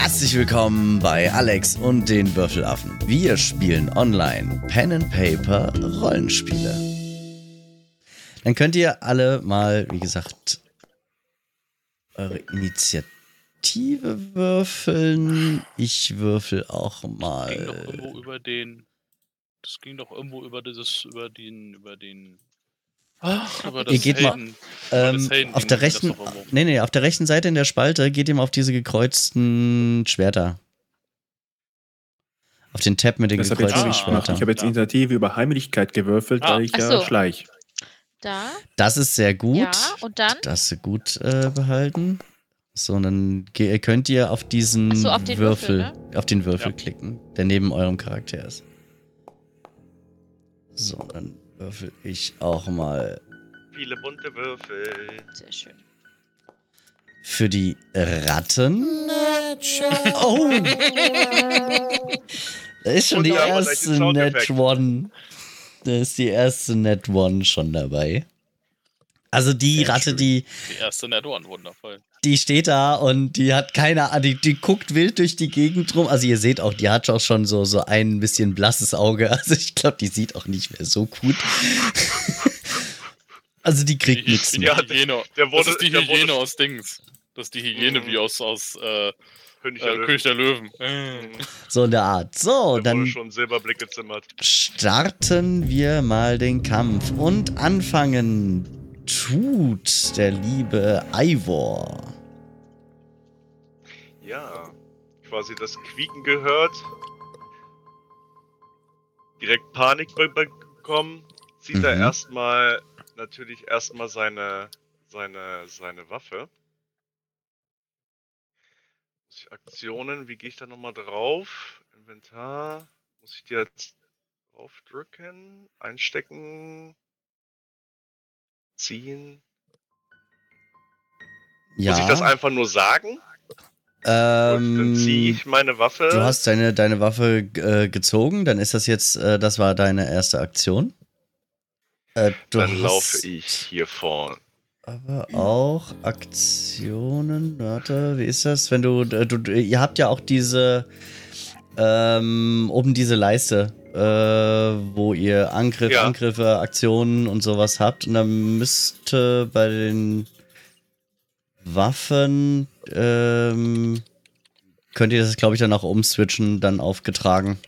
Herzlich willkommen bei Alex und den Würfelaffen. Wir spielen online Pen and Paper Rollenspiele. Dann könnt ihr alle mal, wie gesagt, eure Initiative würfeln. Ich würfel auch mal. Das ging doch irgendwo über den. Das ging doch irgendwo über dieses, über den, über den. Ach, über das Ihr geht mal- Helden, über das Ähm, auf der rechten, nee, nee, auf der rechten Seite in der Spalte geht ihr mal auf diese gekreuzten Schwerter. Auf den Tab mit den Das ich, gekreuzten Ah, gemacht. Schwertern. ich habe jetzt. Initiative über Heimlichkeit gewürfelt, Ah. weil ich ja so. schleich. Da, Das ist sehr gut. ja, und dann? Das ist gut äh, behalten. So, und dann ge- könnt ihr auf diesen so, auf Würfel, Würfel, auf den Würfel Ja. klicken, der neben eurem Charakter ist. So, dann würfel ich auch mal Viele bunte Würfel. Sehr schön. für die Ratten. Oh! Da ist schon die erste Net. One. Da ist die erste Net One schon dabei. Also die Sehr Ratte, schön. die Die erste Net One, wundervoll. die steht da und die hat keine Ahnung, die, die guckt wild durch die Gegend rum. Also ihr seht auch, die hat auch schon so, so ein bisschen blasses Auge. Also ich glaube, die sieht auch nicht mehr so gut. also die kriegt Die, nichts die mehr. Ja, Hyäne. der das wurde- ist die der wurde- aus Dings. Das ist die Hyäne Mhm. wie aus, aus äh, König äh, der Löwen. König der Löwen. Mhm. So in der Art. So, wurde dann schon Silberblick gezimmert. starten wir mal den Kampf. Und anfangen tut der liebe Ivor. Ja, quasi das Quieken gehört. Direkt Panik be bekommen. Zieht er Mhm. erstmal natürlich erstmal seine seine seine Waffe. Muss ich Aktionen, wie gehe ich da nochmal drauf? Inventar. Muss ich die jetzt draufdrücken? Einstecken? Ziehen? Ja. Muss ich das einfach nur sagen? Gut, dann ziehe ähm, ich meine Waffe. du hast deine, deine Waffe äh, gezogen, dann ist das jetzt, äh, das war deine erste Aktion. Äh, du dann laufe ich hier vorn. Aber auch Aktionen, warte, wie ist das? Wenn du, äh, du, ihr habt ja auch diese, ähm, oben diese Leiste, äh, wo ihr Angriff, Ja. Angriffe, Aktionen und sowas habt. Und dann müsste bei den Waffen, ähm, könnt ihr das, glaube ich, dann auch umswitchen, dann aufgetragen.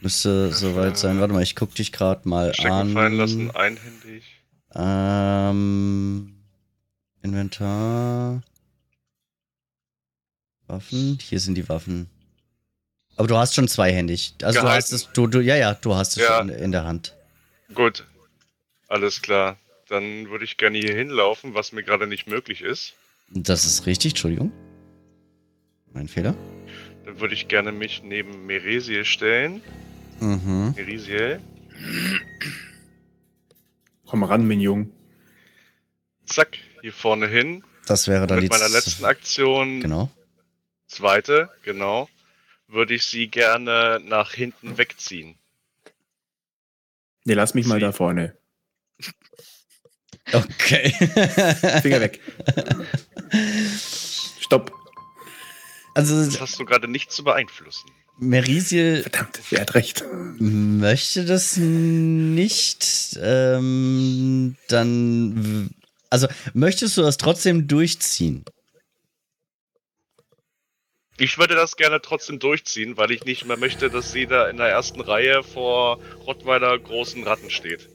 Müsste soweit sein. Warte mal, ich guck dich gerade mal Stecken an. fallen lassen, einhändig. Ähm, Inventar. Waffen. Hier sind die Waffen. Aber du hast schon zweihändig. Also du Gehalten. hast es, du, du, ja, ja, du hast es Ja. schon in der Hand. Gut. Alles klar. Dann würde ich gerne hier hinlaufen, was mir gerade nicht möglich ist. Das ist richtig, Entschuldigung. Mein Fehler. Dann würde ich gerne mich neben Meresiel stellen. Mhm. Merisiel. Komm ran, Mignon. Zack, hier vorne hin. Das wäre dann Mit die meiner letzten Aktion, Genau. Zweite, genau, würde ich sie gerne nach hinten wegziehen. Nee, lass mich mal Sie- da vorne. Okay. Finger weg. Stopp. Also Das hast du gerade nicht zu beeinflussen. Merisiel Verdammt, er hat recht. möchte das nicht. Ähm, dann. w- Also, möchtest du das trotzdem durchziehen? Ich würde das gerne trotzdem durchziehen, weil ich nicht mehr möchte, dass sie da in der ersten Reihe vor Rottweiler großen Ratten steht.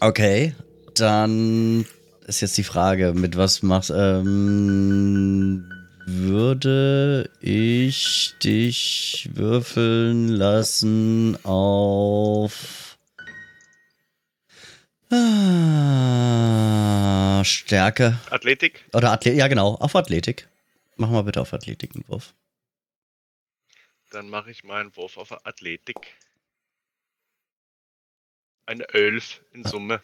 Okay, dann ist jetzt die Frage, mit was machst ähm, würde ich dich würfeln lassen auf ah, Stärke Athletik? oder Athletik? Ja, genau, auf Athletik. Mach mal bitte auf Athletik einen Wurf. Dann mache ich meinen Wurf auf Athletik. Eine 11 in Summe.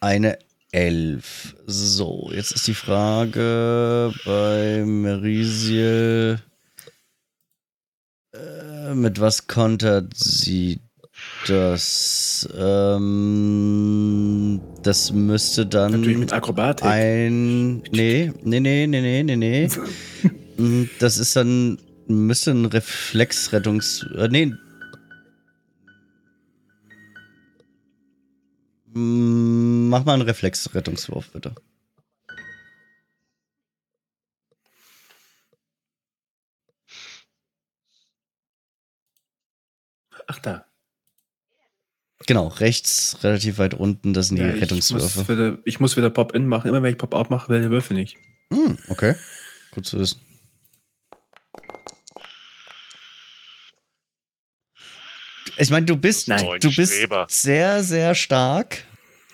Eine Elf. So, jetzt ist die Frage bei Merisiel. Äh, mit was kontert sie das, ähm, das müsste dann Natürlich mit Akrobatik. ein, nee, nee, nee, nee, nee, nee, nee. Das ist dann, müsste ein Reflexrettungs, äh, nee. Mm, Mach mal einen Reflexrettungswurf, bitte. Ach da. Genau, rechts, relativ weit unten, das sind die Ja, ich, Rettungswürfe. muss wieder, ich muss wieder Pop-In machen. Immer wenn ich Pop-Out mache, will der Würfel nicht. Hm, okay. Gut zu wissen. Ich meine, du bist, Nein. du bist sehr, sehr stark,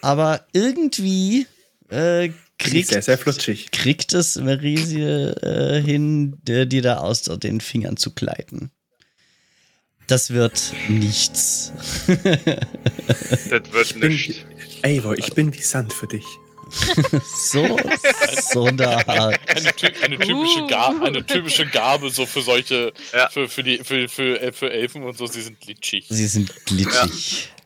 aber irgendwie äh, Krieg kriegt, sehr, sehr flutschig. kriegt es Merisie äh, hin, dir, dir da aus den Fingern zu gleiten. Das wird nichts. Das wird bin- nicht. Eivor, ich bin wie Sand für dich. so, so da. Eine, ty eine, typische. Gabe, eine typische Gabe so für solche, Ja. für, für, die, für, für, äh, für Elfen und so, sie sind glitschig. Sie sind glitschig. Sind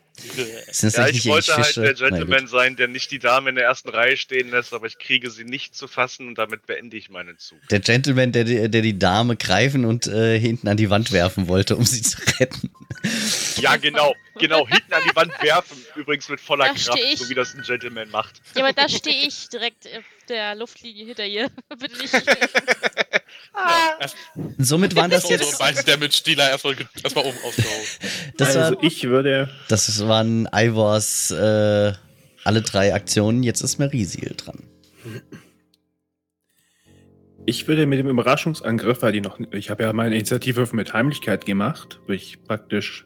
das Ja, ich wollte halt Fische? der. Gentleman sein, der nicht die Dame in der ersten Reihe stehen lässt, aber ich kriege sie nicht zu fassen und damit beende ich meinen Zug. Der Gentleman, der, die- der die Dame greifen und äh, hinten an die Wand werfen wollte, um sie zu retten. Ja, genau, genau, hinten an die Wand werfen, übrigens mit voller Da Kraft, so wie das ein Gentleman macht. Ja, aber da stehe ich direkt auf der Luftlinie hinter ihr. Bitte nicht. Somit waren das jetzt, beiden Damage-Dealer erstmal, erstmal oben aufgehauen. das, also war, ich würde, das waren Ivors äh, alle drei Aktionen. Jetzt ist Merisil dran. ich würde mit dem Überraschungsangriff, weil die noch, ich habe ja meine Initiativwürfe mit Heimlichkeit gemacht, würde ich praktisch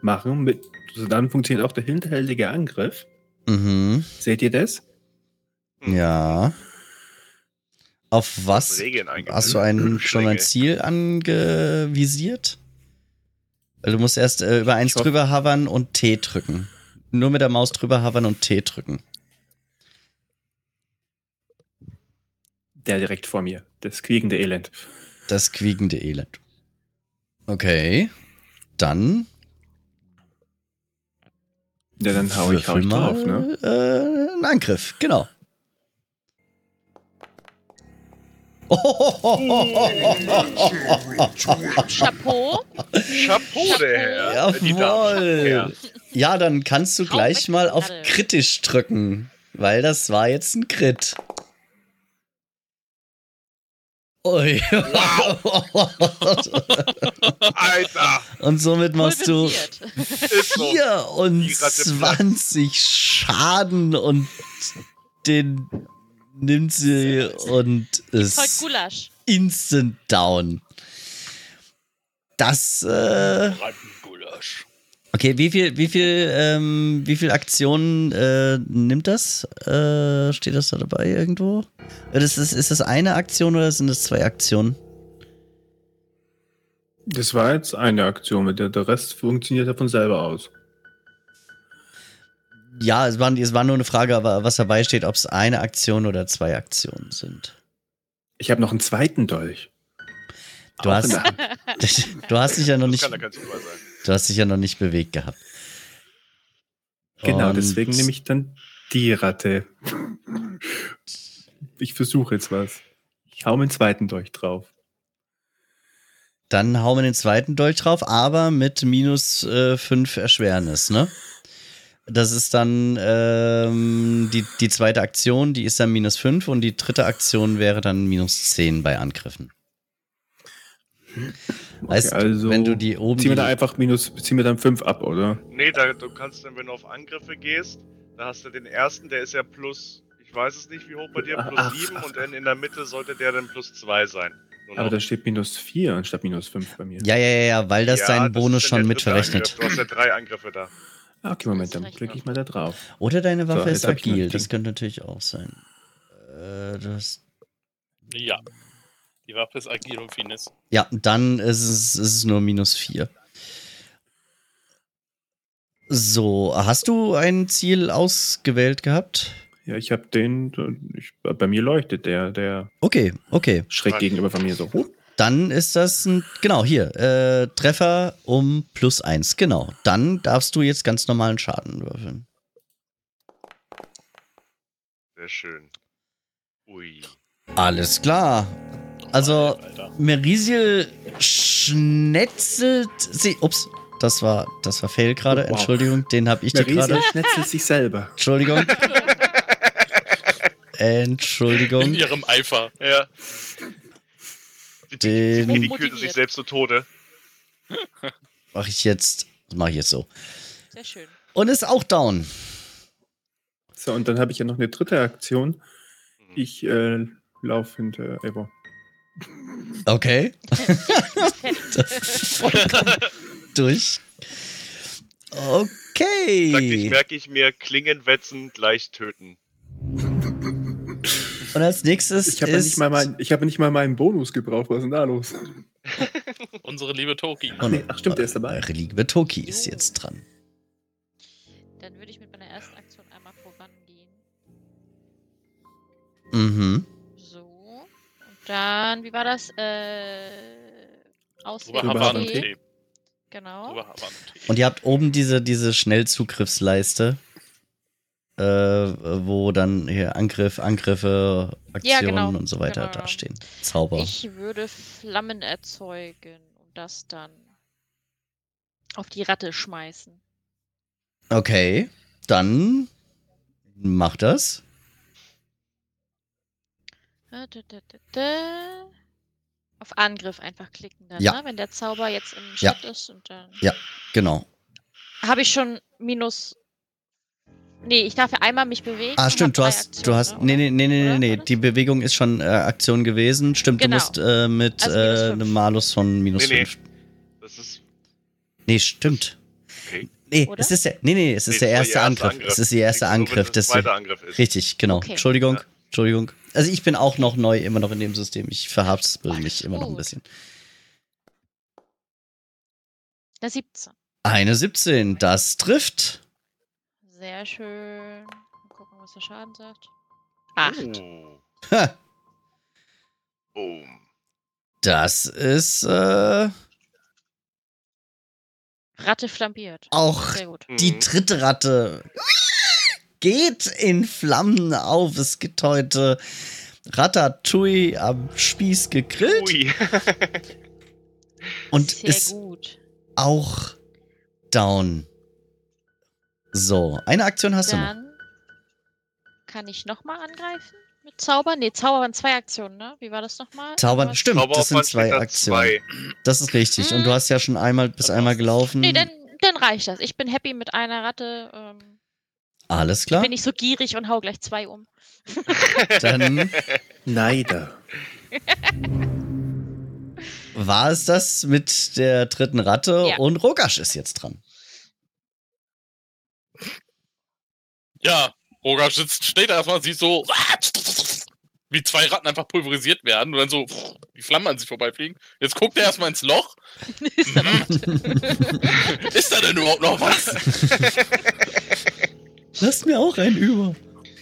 machen. Mit, also dann funktioniert auch der hinterhältige Angriff. Mhm. Seht ihr das? Ja. Auf was hast du ein, schon ein. Ziel angevisiert? Du musst erst äh, über eins drüber hovern und T drücken. Nur mit der Maus drüber hovern und T drücken. Der direkt vor mir. Das quiekende Elend. Das quiekende Elend. Okay. Dann Ja, dann hau ich, hau ich mal drauf, ne? äh, einen Angriff, genau. Chapeau. Chapeau, der Herr. Jawohl. Ja, dann kannst du gleich mal auf kritisch drücken, weil das war jetzt ein Crit. Ui. Alter, Und somit machst du Pulverisiert. ist so. Die Ratte 24 Schaden und den nimmt sie und Voll ist Gulasch. instant down. Das, äh, okay, wie viel, wie viel, ähm, wie viel Aktionen äh, nimmt das? Äh, steht das da dabei irgendwo? Äh, Das ist, ist das eine Aktion oder sind das zwei Aktionen? Das war jetzt eine Aktion, mit der der Rest funktioniert ja von selber aus. Ja, es war, es war nur eine Frage, aber was dabei steht, ob es eine Aktion oder zwei Aktionen sind. Ich habe noch einen zweiten Dolch. Du Auch hast, du hast dich ja noch Das nicht, du hast dich ja noch nicht bewegt gehabt. Genau, Und deswegen nehme ich dann die Ratte. Ich versuche jetzt was. Ich hau mir einen zweiten Dolch drauf. Dann hauen wir den zweiten Dolch drauf, aber mit minus äh, fünf Erschwernis, ne? Das ist dann ähm, die, die zweite Aktion, die ist dann minus fünf und die dritte Aktion wäre dann minus zehn bei Angriffen. Heißt, also wenn du die oben. Zieh mir da einfach minus, zieh mir dann fünf ab, oder? Nee, da, du kannst dann, wenn du auf Angriffe gehst, da hast du den ersten, der ist ja plus, ich weiß es nicht, wie hoch bei dir, plus Ach, 7 ach. und dann in der Mitte sollte der dann plus 2 sein. Nur Aber da steht minus vier anstatt minus fünf bei mir. ja, ja, ja, ja, weil das Ja, deinen das Bonus schon der mit dritte verrechnet. Angriff. Du hast ja drei Angriffe da. Ah, okay, Moment, dann klicke ich mal da drauf. Oder deine Waffe So, ist agil, das könnte natürlich auch sein. Äh, das, Ja. Die Waffe ist agil und Finesse. ja, dann ist es, ist es nur minus vier. So, hast du ein Ziel ausgewählt gehabt? Ja, ich habe den, ich, bei mir leuchtet der, der Okay, okay. schräg gegenüber von mir so. Huh. Dann ist das ein, genau, hier, äh, Treffer um plus eins, genau. Dann darfst du jetzt ganz normalen Schaden würfeln. Sehr schön. Ui. Alles klar. Also. Merisiel schnetzelt sie. Ups, das war, das war Fail gerade. Wow. Entschuldigung, den habe ich dir gerade. schnetzelt sich selber. Entschuldigung. In Entschuldigung. ihrem Eifer. Ja. Die, Den- die, kühlte sich selbst zu Tode. Mache ich jetzt. Mache ich jetzt so. Sehr schön. Und ist auch down. So, und dann habe ich ja noch eine dritte Aktion. Ich äh, laufe hinter Evo. Okay. Vollkommen durch. Ich, Okay. merke ich mir, Klingen wetzen, gleich töten. Und als nächstes Ich habe ja nicht mal mein, ich habe nicht mal meinen Bonus gebraucht. Was ist denn da los? Unsere liebe Toki. Oh, nee, ach stimmt, der ist dabei. Eure liebe Toki ist jetzt dran. Dann würde ich mit meiner ersten Aktion einmal vorangehen. Mhm. So. Und dann, wie war das? Äh. Auswählen. Genau. Und ihr habt oben diese, diese Schnellzugriffsleiste, äh, wo dann hier Angriff, Angriffe, Aktionen genau. und so weiter Genau, dastehen. Zauber. Ich würde Flammen erzeugen und das dann auf die Ratte schmeißen. Okay, dann mach das. Äh. Auf Angriff einfach klicken dann, Ja. ne? wenn der Zauber jetzt im Ja. Chat ist und dann Genau. habe ich schon minus. Nee, ich darf ja einmal mich bewegen. Ah, stimmt, du hast, du Aktionen, hast, ne, nee, nee, nee, nee, nee, das? die Bewegung ist schon äh, Aktion gewesen. Stimmt, Genau. du musst äh, mit Also äh, einem Malus von minus Nee, nee. 5. Das ist. Nee, stimmt. Okay. Nee, Oder? es ist der, nee, nee, es ist Nee, der erste ihr Angriff. erster Es ist der erste Nur wenn Angriff. es Das der zweite Angriff ist. Richtig, genau. Okay. Entschuldigung, Ja. Entschuldigung. Also ich bin auch noch neu, immer noch in dem System. Ich verhabspel Alles mich immer noch ein bisschen. Der 17. Eine 17, das trifft. Sehr schön. Mal gucken, was der Schaden sagt. Acht. Ha, boom. das ist äh, Ratte flambiert. auch Sehr gut. die Mhm. dritte Ratte. Geht in Flammen auf. Es gibt heute Ratatouille am Spieß gegrillt Ui. und Sehr ist gut. auch down. So, eine Aktion hast du noch. Dann kann ich nochmal angreifen mit Zauber? Nee, Zauber waren zwei Aktionen, ne? Wie war das nochmal? Zaubern, stimmt, das sind zwei Aktionen. zwei. Das ist richtig. Und du Mhm. hast ja schon einmal bis Dann einmal gelaufen. Nee, dann, dann reicht das. Ich bin happy mit einer Ratte. Ähm, Alles klar. Bin ich so gierig und hau gleich zwei um. Dann Neider. war es das mit der dritten Ratte Ja. und Rogasch ist jetzt dran. Ja, Roger sitzt, steht da erstmal, sieht so, wie zwei Ratten einfach pulverisiert werden und dann so die Flammen an sich vorbeifliegen. Jetzt guckt er erstmal ins Loch. Ist aber- Mhm. Ist da denn überhaupt noch was? Lass mir auch einen über.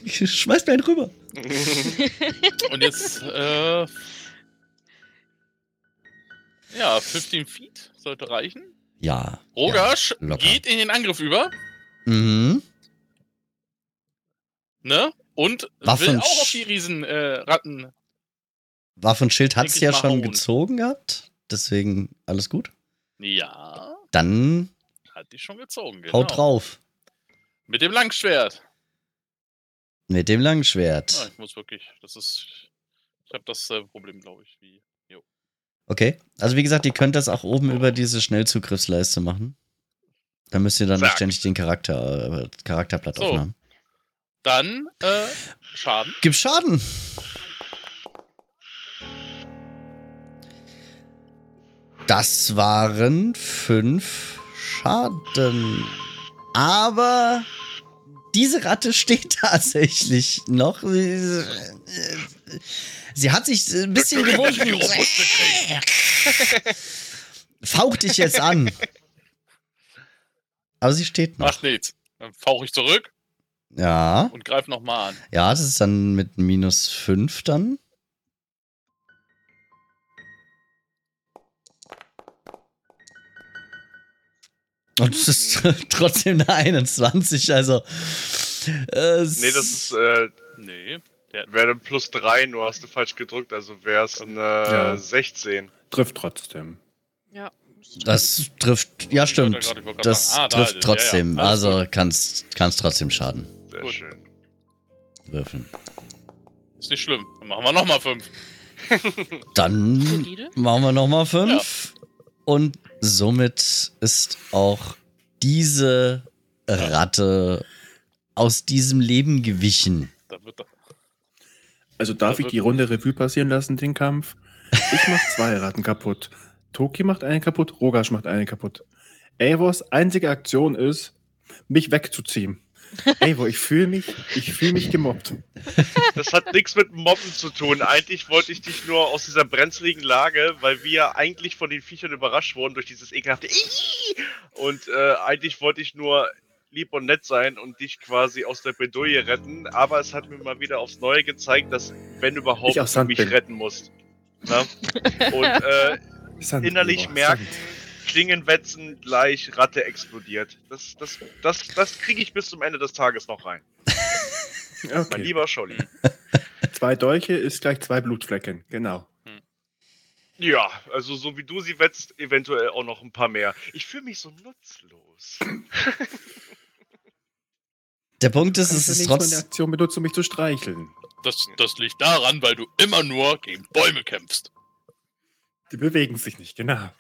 Ich schmeiß mir einen rüber. Und jetzt, äh, ja, 15 Feet sollte reichen. Ja. Rogasch Ja, geht in den Angriff über, Mhm. Ne? Und Waffen- will auch auf die Riesen äh. Waffenschild Denk ich ja schon gezogen gehabt. Deswegen alles gut. Ja, Dann hat die schon gezogen, genau. haut drauf. Mit dem Langschwert. Mit dem Ja, Langschwert. ich muss wirklich, das ist, ich habe das äh, Problem, glaube ich, wie. Jo. Okay. Also wie gesagt, ihr könnt das auch oben über diese Schnellzugriffsleiste machen. Da müsst ihr dann Zack. ständig den Charakter, äh, Charakterblatt So. haben. Dann, äh, Schaden. Gib Schaden. Das waren fünf Schaden. Aber diese Ratte steht tatsächlich noch. Sie, sie hat sich ein bisschen gewunden. Faucht dich jetzt an. Aber sie steht noch. Macht nichts. Dann fauche ich zurück ja. Und greif nochmal an. Ja, das ist dann mit minus 5 dann. Und es ist trotzdem eine 21, also. Äh, nee, das ist. Äh, nee. Wäre dann plus 3, nur hast du falsch gedrückt, also wäre es eine ja. 16. Trifft trotzdem. Ja. Das trifft. Ja, stimmt. Das trifft trotzdem. Also kann's, kann's trotzdem schaden. Sehr Gut. schön. würfeln. Ist nicht schlimm. Dann machen wir nochmal fünf. Dann machen wir nochmal fünf. Und somit ist auch diese Ratte aus diesem Leben gewichen. Also darf ich die Runde Revue passieren lassen, den Kampf? Ich mach zwei Ratten kaputt. Toki macht eine kaputt, Rogasch macht eine kaputt. Eivors einzige Aktion ist, mich wegzuziehen. Eivor, ich fühle mich, ich fühle mich gemobbt. Das hat nichts mit Mobben zu tun. Eigentlich wollte ich dich nur aus dieser brenzligen Lage, weil wir eigentlich von den Viechern überrascht wurden durch dieses ekelhafte! Und äh, eigentlich wollte ich nur lieb und nett sein und dich quasi aus der Bredouille retten. Aber es hat mir mal wieder aufs Neue gezeigt, dass, wenn überhaupt, du mich bin. retten musst. Na? Und äh, innerlich merken, Klingenwetzen gleich Ratte explodiert. Das, das, das, das kriege ich bis zum Ende des Tages noch rein. Sand. Mein Okay. lieber Scholli. Zwei Dolche ist gleich zwei Blutflecken, genau. Ja, also so wie du sie wetzt, eventuell auch noch ein paar mehr. Ich fühle mich so nutzlos. Der Punkt ist, es du ist trotzdem. Aktion benutzt, um mich zu streicheln. Das, das liegt daran, weil du immer nur gegen Bäume kämpfst. Die bewegen sich nicht, genau.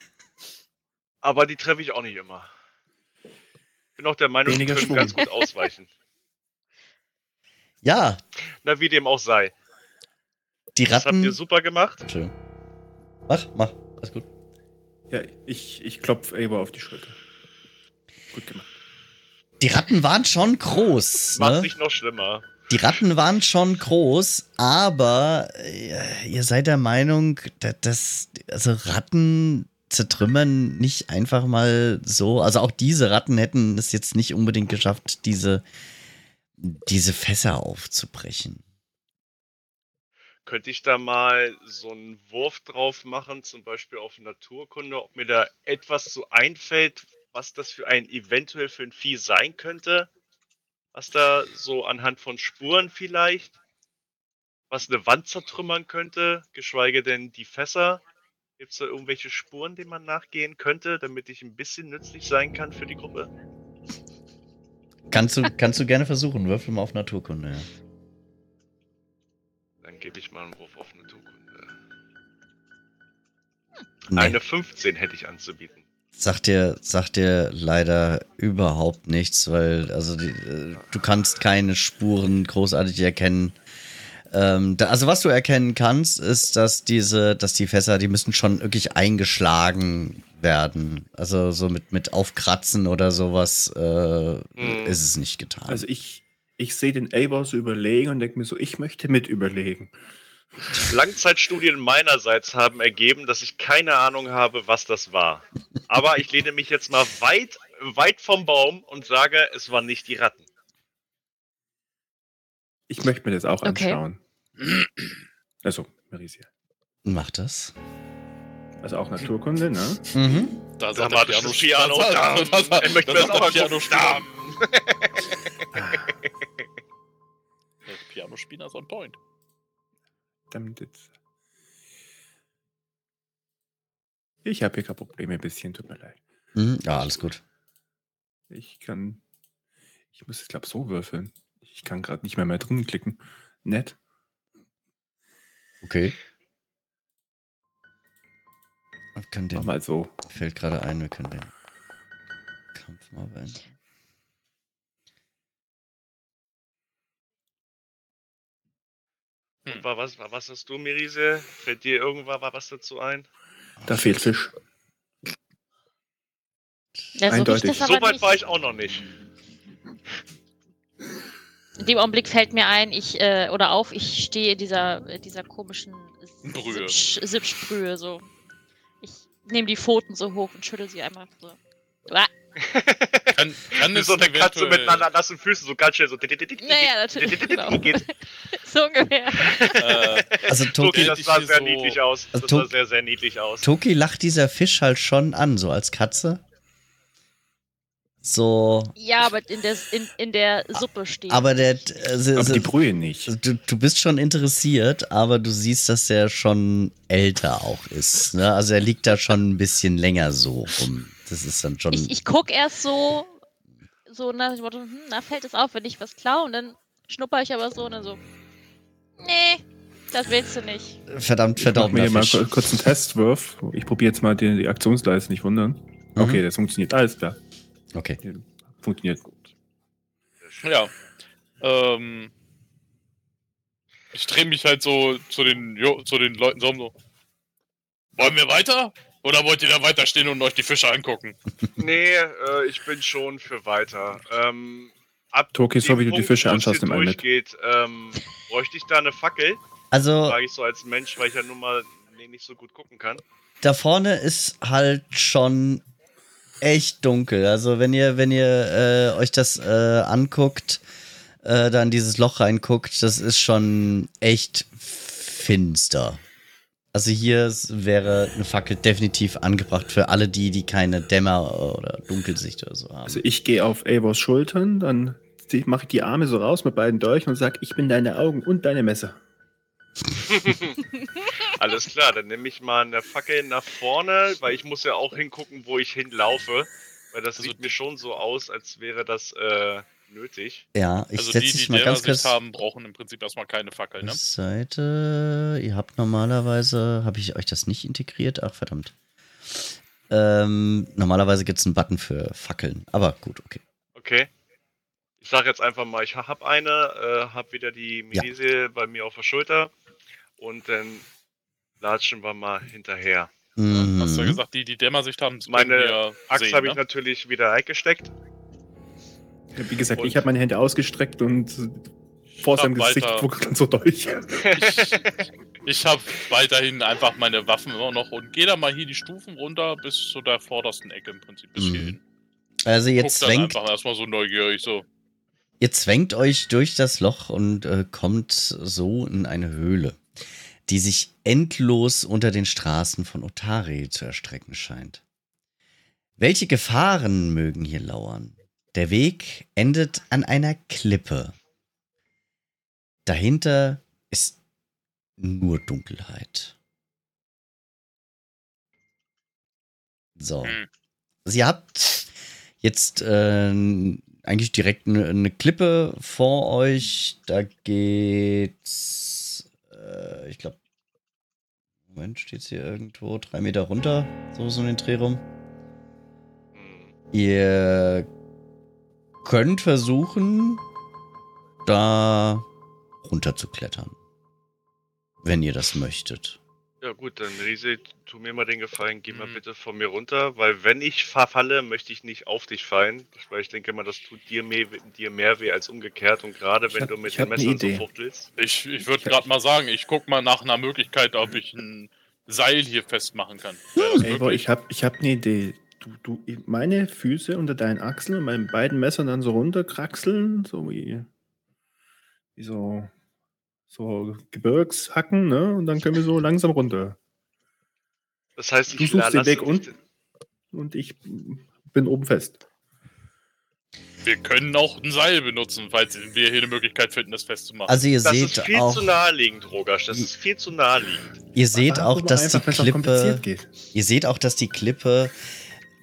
Aber die treffe ich auch nicht immer. Bin auch der Meinung, die Weniger können Schwung. ganz gut ausweichen. Ja, Na, wie dem auch sei. die Das habt Ratten. ihr super gemacht. Entschuldigung. Mach, mach. Alles gut. Ja, ich, ich klopfe Eivor auf die Schulter. Gut gemacht. Die Ratten waren schon groß. Macht Ne? sich noch schlimmer. Die Ratten waren schon groß, aber äh, ihr seid der Meinung, dass das, also Ratten zertrümmern nicht einfach mal so. Also auch diese Ratten hätten es jetzt nicht unbedingt geschafft, diese, diese Fässer aufzubrechen. Könnte ich da mal so einen Wurf drauf machen, zum Beispiel auf Naturkunde, ob mir da etwas so einfällt, was das für ein eventuell für ein Vieh sein könnte? Was da so anhand von Spuren vielleicht, was eine Wand zertrümmern könnte, geschweige denn die Fässer? Gibt es da irgendwelche Spuren, denen man nachgehen könnte, damit ich ein bisschen nützlich sein kann für die Gruppe? Kannst du, kannst du gerne versuchen, würfel mal auf Naturkunde. Ja. Dann gebe ich mal einen Wurf auf Naturkunde. Nee, Eine 15 hätte ich anzubieten. sagt dir, sagt dir leider überhaupt nichts, weil also die, äh, du kannst keine Spuren großartig erkennen. Ähm, da, also was du erkennen kannst, ist, dass diese, dass die Fässer, die müssen schon wirklich eingeschlagen werden. Also so mit, mit Aufkratzen oder sowas äh, Hm. ist es nicht getan. Also ich, ich sehe den Eivor so überlegen und denke mir so, ich möchte mit überlegen. Langzeitstudien meinerseits haben ergeben, dass ich keine Ahnung habe, was das war. Aber ich lehne mich jetzt mal weit, weit vom Baum und sage, es waren nicht die Ratten. Ich möchte mir das auch Okay. anschauen. Also, Marisia. Mach das. Also auch Naturkunde, ne? Mhm. Da Da war das Piano. da- Dam. da- Ich möchte da mir das sagt auch der angucken. Pianospieler. Dam. Der Pianospieler ist on point. Damit jetzt. Ich habe hier gerade Probleme ein bisschen, tut mir leid. Mhm. Ja, alles gut. Ich kann. Ich muss es, glaube so würfeln. Ich kann gerade nicht mehr mehr drin klicken. Nett. Okay. Wir können Mach den, mal so. fällt gerade ein, wir können den Kampf mal beenden. Hm. War was, war was hast du, Mirise? Fällt dir irgendwann war was dazu ein? Da fehlt Fisch. Ja, so Eindeutig. So weit war ich auch noch nicht. In dem Augenblick fällt mir ein, ich, äh, oder auf, ich stehe in dieser, in dieser komischen Brühe. Sipschbrühe so. Ich nehme die Pfoten so hoch und schüttel sie einmal so. Uah. Kann, kann so eine Katze eventuell- mit einer nassen Füßen, so ganz schnell so. Naja, natürlich, genau. So ungefähr. Äh, Also Toki, das sah sehr so- niedlich aus. Also Das sah sehr, sehr niedlich aus. Toki lacht dieser Fisch halt schon an, so als Katze. So. Ja, aber in der, in, in der Suppe steht. Aber der. Also, Aber die Brühe nicht. du, du bist schon interessiert, aber du siehst, dass der schon älter auch ist. Ne? Also er liegt da schon ein bisschen länger so rum. Das ist dann schon. ich, ich guck erst so, so nach dem Motto, hm, na, fällt es auf, wenn ich was klaue und dann schnupper ich aber so und dann so, nee, das willst du nicht. verdammt, Ich mach mir verdammt. mal ku- kurz einen Testwurf. Ich probiere jetzt mal die, die Aktionsleiste, nicht wundern. Okay, das funktioniert. Alles klar. Okay. Funktioniert gut. Ja. Ähm, ich drehe mich halt so zu den, jo, zu den Leuten so um so. Wollen wir weiter? Oder wollt ihr da weiter stehen und euch die Fische angucken? Nee, äh, ich bin schon für weiter. Ähm, ab Toki, so wie du die Fische anschaust, hier nimm einen mit. durchgeht, ähm, bräuchte ich da eine Fackel? Also Frage ich so als Mensch, weil ich ja nun mal nee, nicht so gut gucken kann. da vorne ist halt schon echt dunkel. Also wenn ihr, wenn ihr äh, euch das äh, anguckt, äh, dann dieses Loch reinguckt, das ist schon echt finster. Also hier wäre eine Fackel definitiv angebracht für alle die, die keine Dämmer- oder Dunkelsicht oder so haben. Also ich gehe auf Eivors Schultern, dann mache ich die Arme so raus mit beiden Dolchen und sage, ich bin deine Augen und deine Messer. Alles klar, dann nehme ich mal eine Fackel nach vorne, weil ich muss ja auch hingucken, wo ich hinlaufe. Weil das Also sieht mir schon so aus, als wäre das äh, nötig. ja, ich also setze die, die mal der ganz Sicht kurz. haben, brauchen im Prinzip erstmal keine Fackel, ne? Seite. Ihr habt normalerweise, habe ich euch das nicht integriert? Ach, verdammt. Ähm, normalerweise gibt es einen Button für Fackeln. Aber gut, okay. Okay. Ich sage jetzt einfach mal, ich habe eine, äh, habe wieder die Ja. Milizie bei mir auf der Schulter und dann latschen wir mal hinterher. Mhm. Hast du ja gesagt, die, die Dämmersicht haben, Meine wir Axt habe ich ne? natürlich wieder eingesteckt. Wie gesagt, Und- ich habe meine Hände ausgestreckt und vor seinem Gesicht dann so durch. Ich habe weiterhin einfach meine Waffen immer noch und gehe da mal hier die Stufen runter bis zu der vordersten Ecke im Prinzip bis Mhm. hierhin. Also ihr Guck dann zwängt, einfach erstmal so neugierig so. ihr zwängt euch durch das Loch und äh, kommt so in eine Höhle, die sich endlos unter den Straßen von Otari zu erstrecken scheint. Welche Gefahren mögen hier lauern? Der Weg endet an einer Klippe. Dahinter ist nur Dunkelheit. So. Hm. Also ihr habt jetzt äh, eigentlich direkt eine, eine Klippe vor euch. Da geht's, äh, ich glaube, Moment, steht's hier irgendwo? Drei Meter runter, so so in den Dreh rum. Ihr könnt versuchen, da runter zu klettern. Wenn ihr das möchtet. Ja gut, dann Riese, tu mir mal den Gefallen, geh mal Mhm. bitte von mir runter, weil wenn ich verfalle, möchte ich nicht auf dich fallen, weil ich denke mal, das tut dir mehr, dir mehr weh als umgekehrt und gerade wenn hab- du mit dem Messer so fuchtelst. Ich, ich würde gerade mal sagen, ich guck mal nach einer Möglichkeit, ob ich ein Seil hier festmachen kann. Das Eivor, möglich? ich habe ich hab eine Idee. Du, du, meine Füße unter deinen Achseln und meine beiden Messer dann so runterkraxeln, so wie, wie so, so Gebirgshacken, ne? Und dann können wir so langsam runter. Das heißt, Du ich suchst den Weg unten. Und ich bin oben fest. Wir können auch ein Seil benutzen, falls wir hier eine Möglichkeit finden, das festzumachen. Also ihr Das seht ist viel auch, zu naheliegend, Rogasch. Das ist viel zu naheliegend. ihr seht auch, dass die Klippe, ihr seht auch, dass die Klippe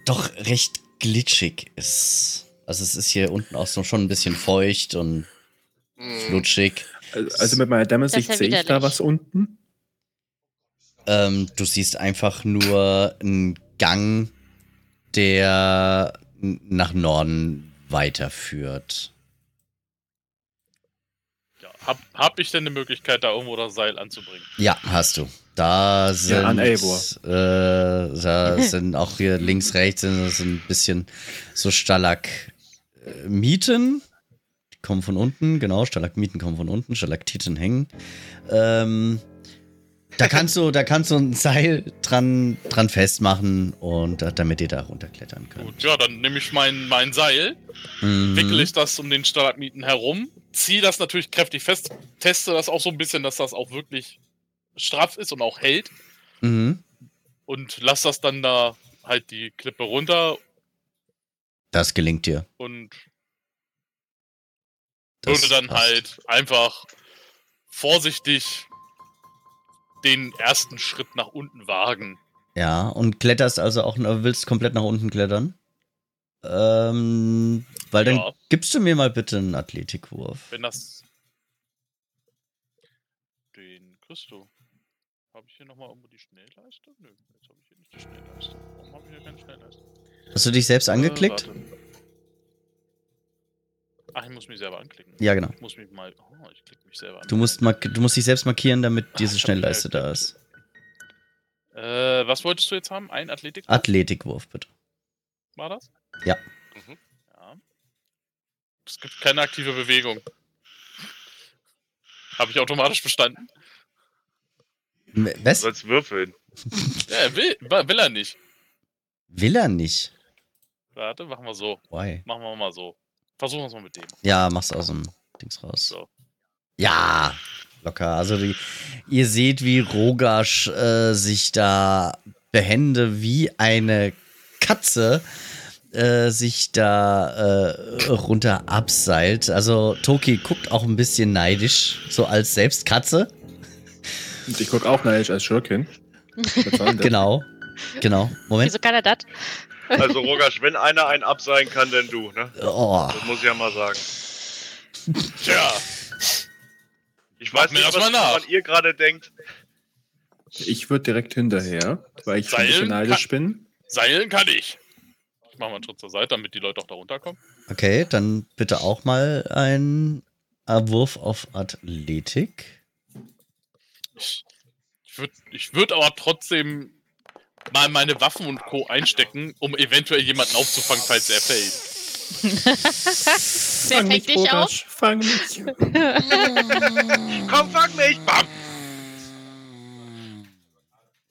doch recht glitschig ist. Also es ist hier unten auch so schon ein bisschen feucht und Hm. flutschig. Also, mit meiner Dämmersicht ja sehe ich da was unten. Ähm, du siehst einfach nur einen Gang, der nach Norden weiterführt. ja, hab, hab ich denn eine Möglichkeit, da irgendwo das Seil anzubringen? Ja, hast du. Da sind, an Eivor. äh, da sind auch hier links, rechts sind, das sind ein bisschen so Stalagmiten. Kommen von unten, genau, Stalagmiten kommen von unten, Stalaktiten hängen. Ähm, da kannst du, da kannst du ein Seil dran, dran festmachen und äh, damit ihr da runterklettern könnt. Gut, ja, dann nehme ich mein, mein Seil, Mhm. wickel ich das um den Stalagmiten herum, ziehe das natürlich kräftig fest, teste das auch so ein bisschen, dass das auch wirklich straff ist und auch hält Mhm. und lass das dann da halt die Klippe runter Das gelingt dir. und Das würde dann passt. halt einfach vorsichtig den ersten Schritt nach unten wagen. Ja, und kletterst also auch, willst komplett nach unten klettern? Ähm, weil dann Ja. gibst du mir mal bitte einen Athletikwurf. Wenn das. Den du. Habe ich hier nochmal irgendwo die Schnellleiste? Nö, jetzt habe ich hier nicht die Schnellleiste. Warum habe ich hier keine Schnellleiste? Hast du dich selbst angeklickt? Äh. Ach, ich muss mich selber anklicken. Ja, genau. Ich muss mich mal. Oh, ich klicke mich selber an. Du musst, mark du musst dich selbst markieren, damit Ah, diese hab Schnellleiste da ist. Äh, was wolltest du jetzt haben? Ein Athletik? Athletikwurf, bitte. War das? Ja. Mhm. Ja. Es gibt keine aktive Bewegung. Habe ich automatisch bestanden? M- Du Was? sollst würfeln. Ja, er will, will er nicht. Will er nicht? Warte, machen wir so. Why? Machen wir mal so. Versuchen wir es mal mit dem. Ja, mach's aus dem Dings raus. So. Ja, locker. Also die, ihr seht, wie Rogasch äh, sich da behende wie eine Katze äh, sich da äh, runter abseilt. Also Toki guckt auch ein bisschen neidisch, so als selbst Katze. Und ich gucke auch neidisch als Schurkin. Genau. Genau. Moment. Wieso kann er das? Also, Rogasch, wenn einer einen abseilen kann, dann du, ne? Oh. Das muss ich ja mal sagen. Tja, Ich weiß mir nicht, das was mal nach. woran ihr gerade denkt. Ich würde direkt hinterher, weil ich schon ein bisschen Seilen neidisch bin. seilen kann ich. Ich mache mal einen Schritt zur Seite, damit die Leute auch da runterkommen. Okay, dann bitte auch mal ein Wurf auf Athletik. Ich, ich würde ich würd aber trotzdem mal meine Waffen und Co. einstecken, um eventuell jemanden aufzufangen, falls er fällt. Wer fängt dich auf? Fang mich. Komm, fang mich! Bam!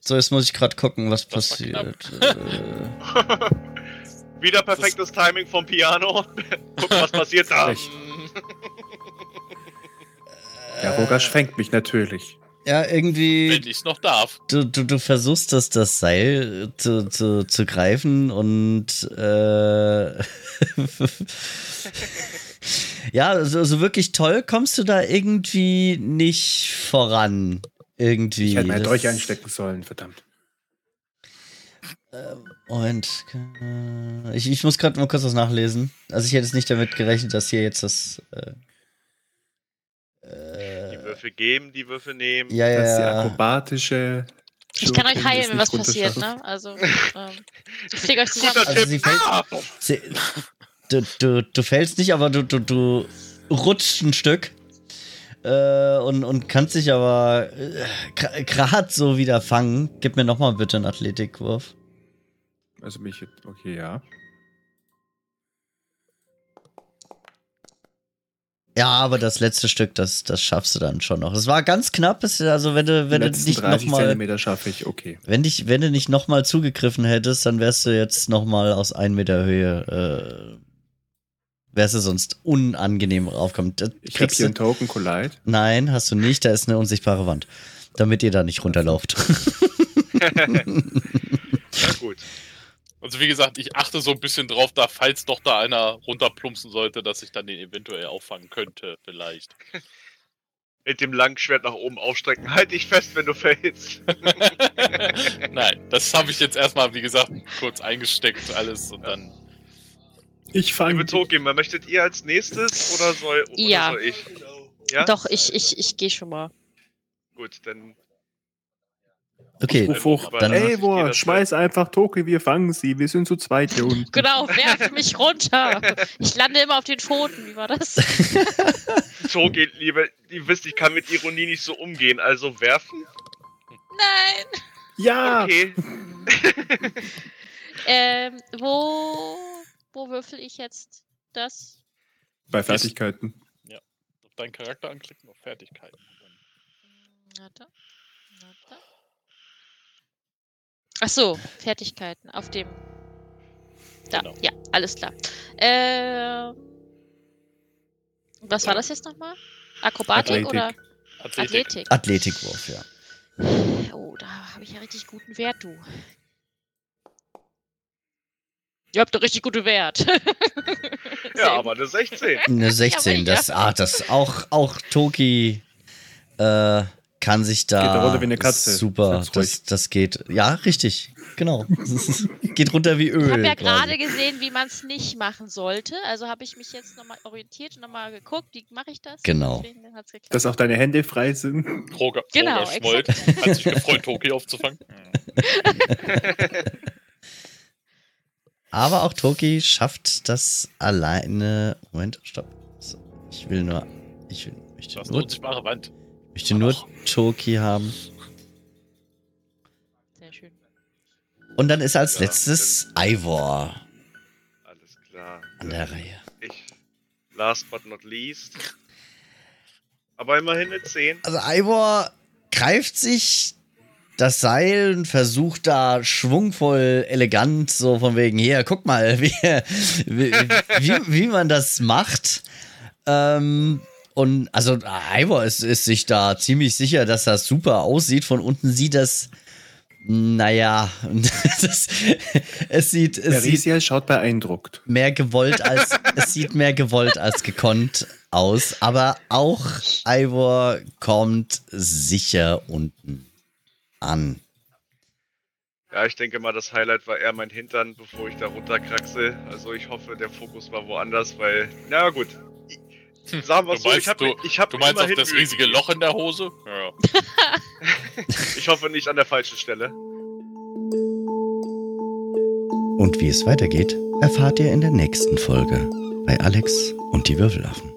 So, jetzt muss ich gerade gucken, was Das passiert. Äh, Wieder perfektes Timing vom Piano. Guck, was passiert da. Ja, Rogasch fängt mich natürlich. Ja, Wenn irgendwie. ich es noch darf. Du, du, du versuchst das, das Seil zu, zu, zu greifen und. Äh, ja, so, so wirklich toll kommst du da irgendwie nicht voran. Irgendwie. Ich hätte mein Das- Dolch einstecken sollen, verdammt. Moment. äh, Ich, ich muss gerade mal kurz was nachlesen. Also ich hätte es nicht damit gerechnet, dass hier jetzt das. Äh, äh, Würfel geben, die Würfel nehmen. ja, Das ist die ja, ja. akrobatische. Ich kann euch heilen, wenn was passiert, ne? Also, ähm, ich pflege euch zusammen. Also sie fällt, Ah! sie, du, du, du fällst nicht, aber du, du, du rutscht ein Stück äh, und, und kannst dich aber äh, gerade so wieder fangen. Gib mir nochmal bitte einen Athletikwurf. Also mich jetzt, okay, ja. Ja, aber das letzte Stück, das, das schaffst du dann schon noch. Es war ganz knapp, es- also wenn du, Die wenn du nicht 30 nochmal. Zentimeter schaffe ich, okay. Wenn, dich, wenn du nicht nochmal zugegriffen hättest, dann wärst du jetzt nochmal aus 1 Meter Höhe, äh, wärst du sonst unangenehm raufkommen. Das Ich kriegst hier du, einen Token Collide. nein, hast du nicht, da ist eine unsichtbare Wand. Damit ihr da nicht runterlauft. Ja, gut. Also wie gesagt, ich achte so ein bisschen drauf, da falls doch da einer runterplumpsen sollte, dass ich dann den eventuell auffangen könnte, vielleicht. Mit dem langen Schwert nach oben aufstrecken. Halt dich fest, wenn du fällst. Nein, das habe ich jetzt erstmal, wie gesagt, kurz eingesteckt alles und dann. Ich fange. Liebe Tokima, möchtet ihr als nächstes oder soll, oder Ja. soll ich? Ja? Doch, ich, ich, ich gehe schon mal. Gut, dann. Okay, Ruf hoch. Dann- Ey, boah, das schmeiß einfach Toki, wir fangen sie. Wir sind zu zweit hier unten. Genau, werft mich runter. Ich lande immer auf den Pfoten. Wie war das? So geht, liebe. Ihr wisst, ich kann mit Ironie nicht so umgehen. Also werfen? Nein. Ja! Okay. Ähm, wo, wo würfel ich jetzt das? Bei Fertigkeiten. Auf deinen Charakter anklicken, auf Fertigkeiten. Warte. Warte. Ach so, Fertigkeiten auf dem. Da, Genau. ja, alles klar. Ähm, was war das jetzt nochmal? Akrobatik Athletik. oder Athletik. Athletik? Athletikwurf, ja. Oh, da habe ich ja richtig guten Wert, du. Ihr habt doch richtig gute Wert. Ja, aber eine 16. Eine 16, mega. das, ah, das auch, auch Toki äh, kann sich da. Geht da runter wie eine Katze. Super, das, das geht. Ja, richtig, genau. geht runter wie Öl. Ich habe ja gerade gesehen, wie man es nicht machen sollte. Also habe ich mich jetzt nochmal orientiert und nochmal geguckt, wie mache ich das? Genau. Dass auch deine Hände frei sind. Roger, Genau, Roger schmollt. Hat sich gefreut, Toki aufzufangen. Aber auch Toki schafft das alleine. Moment, stopp. So, ich will nur. Ich will, möchte Das ist eine nur, unsichtbare Wand. Möchte nur Toki haben. Sehr schön. Und dann ist als Ja, letztes Ivor Alles klar. an der Reihe. Ich, last but not least. Aber immerhin eine 10. Also Ivor greift sich das Seil und versucht da schwungvoll, elegant, so von wegen, hier, guck mal, wie, wie, wie, wie man das macht. Ähm, und also Ivor ist, ist sich da ziemlich sicher, dass das super aussieht. Von unten sieht das, naja, das, es sieht, es sieht Parisiel schaut beeindruckt. mehr gewollt als es sieht mehr gewollt als gekonnt aus, aber auch Ivor kommt sicher unten an. Ja, ich denke mal, das Highlight war eher mein Hintern, bevor ich da runterkraxel. Also ich hoffe, der Fokus war woanders, weil, na gut. Sagen wir Du so, meinst, ich habe du- ich hab Du meinst auf das riesige. Loch in der Hose? Ja. Ich hoffe nicht an der falschen Stelle. Und wie es weitergeht, erfahrt ihr in der nächsten Folge bei Alex und die Würfelaffen.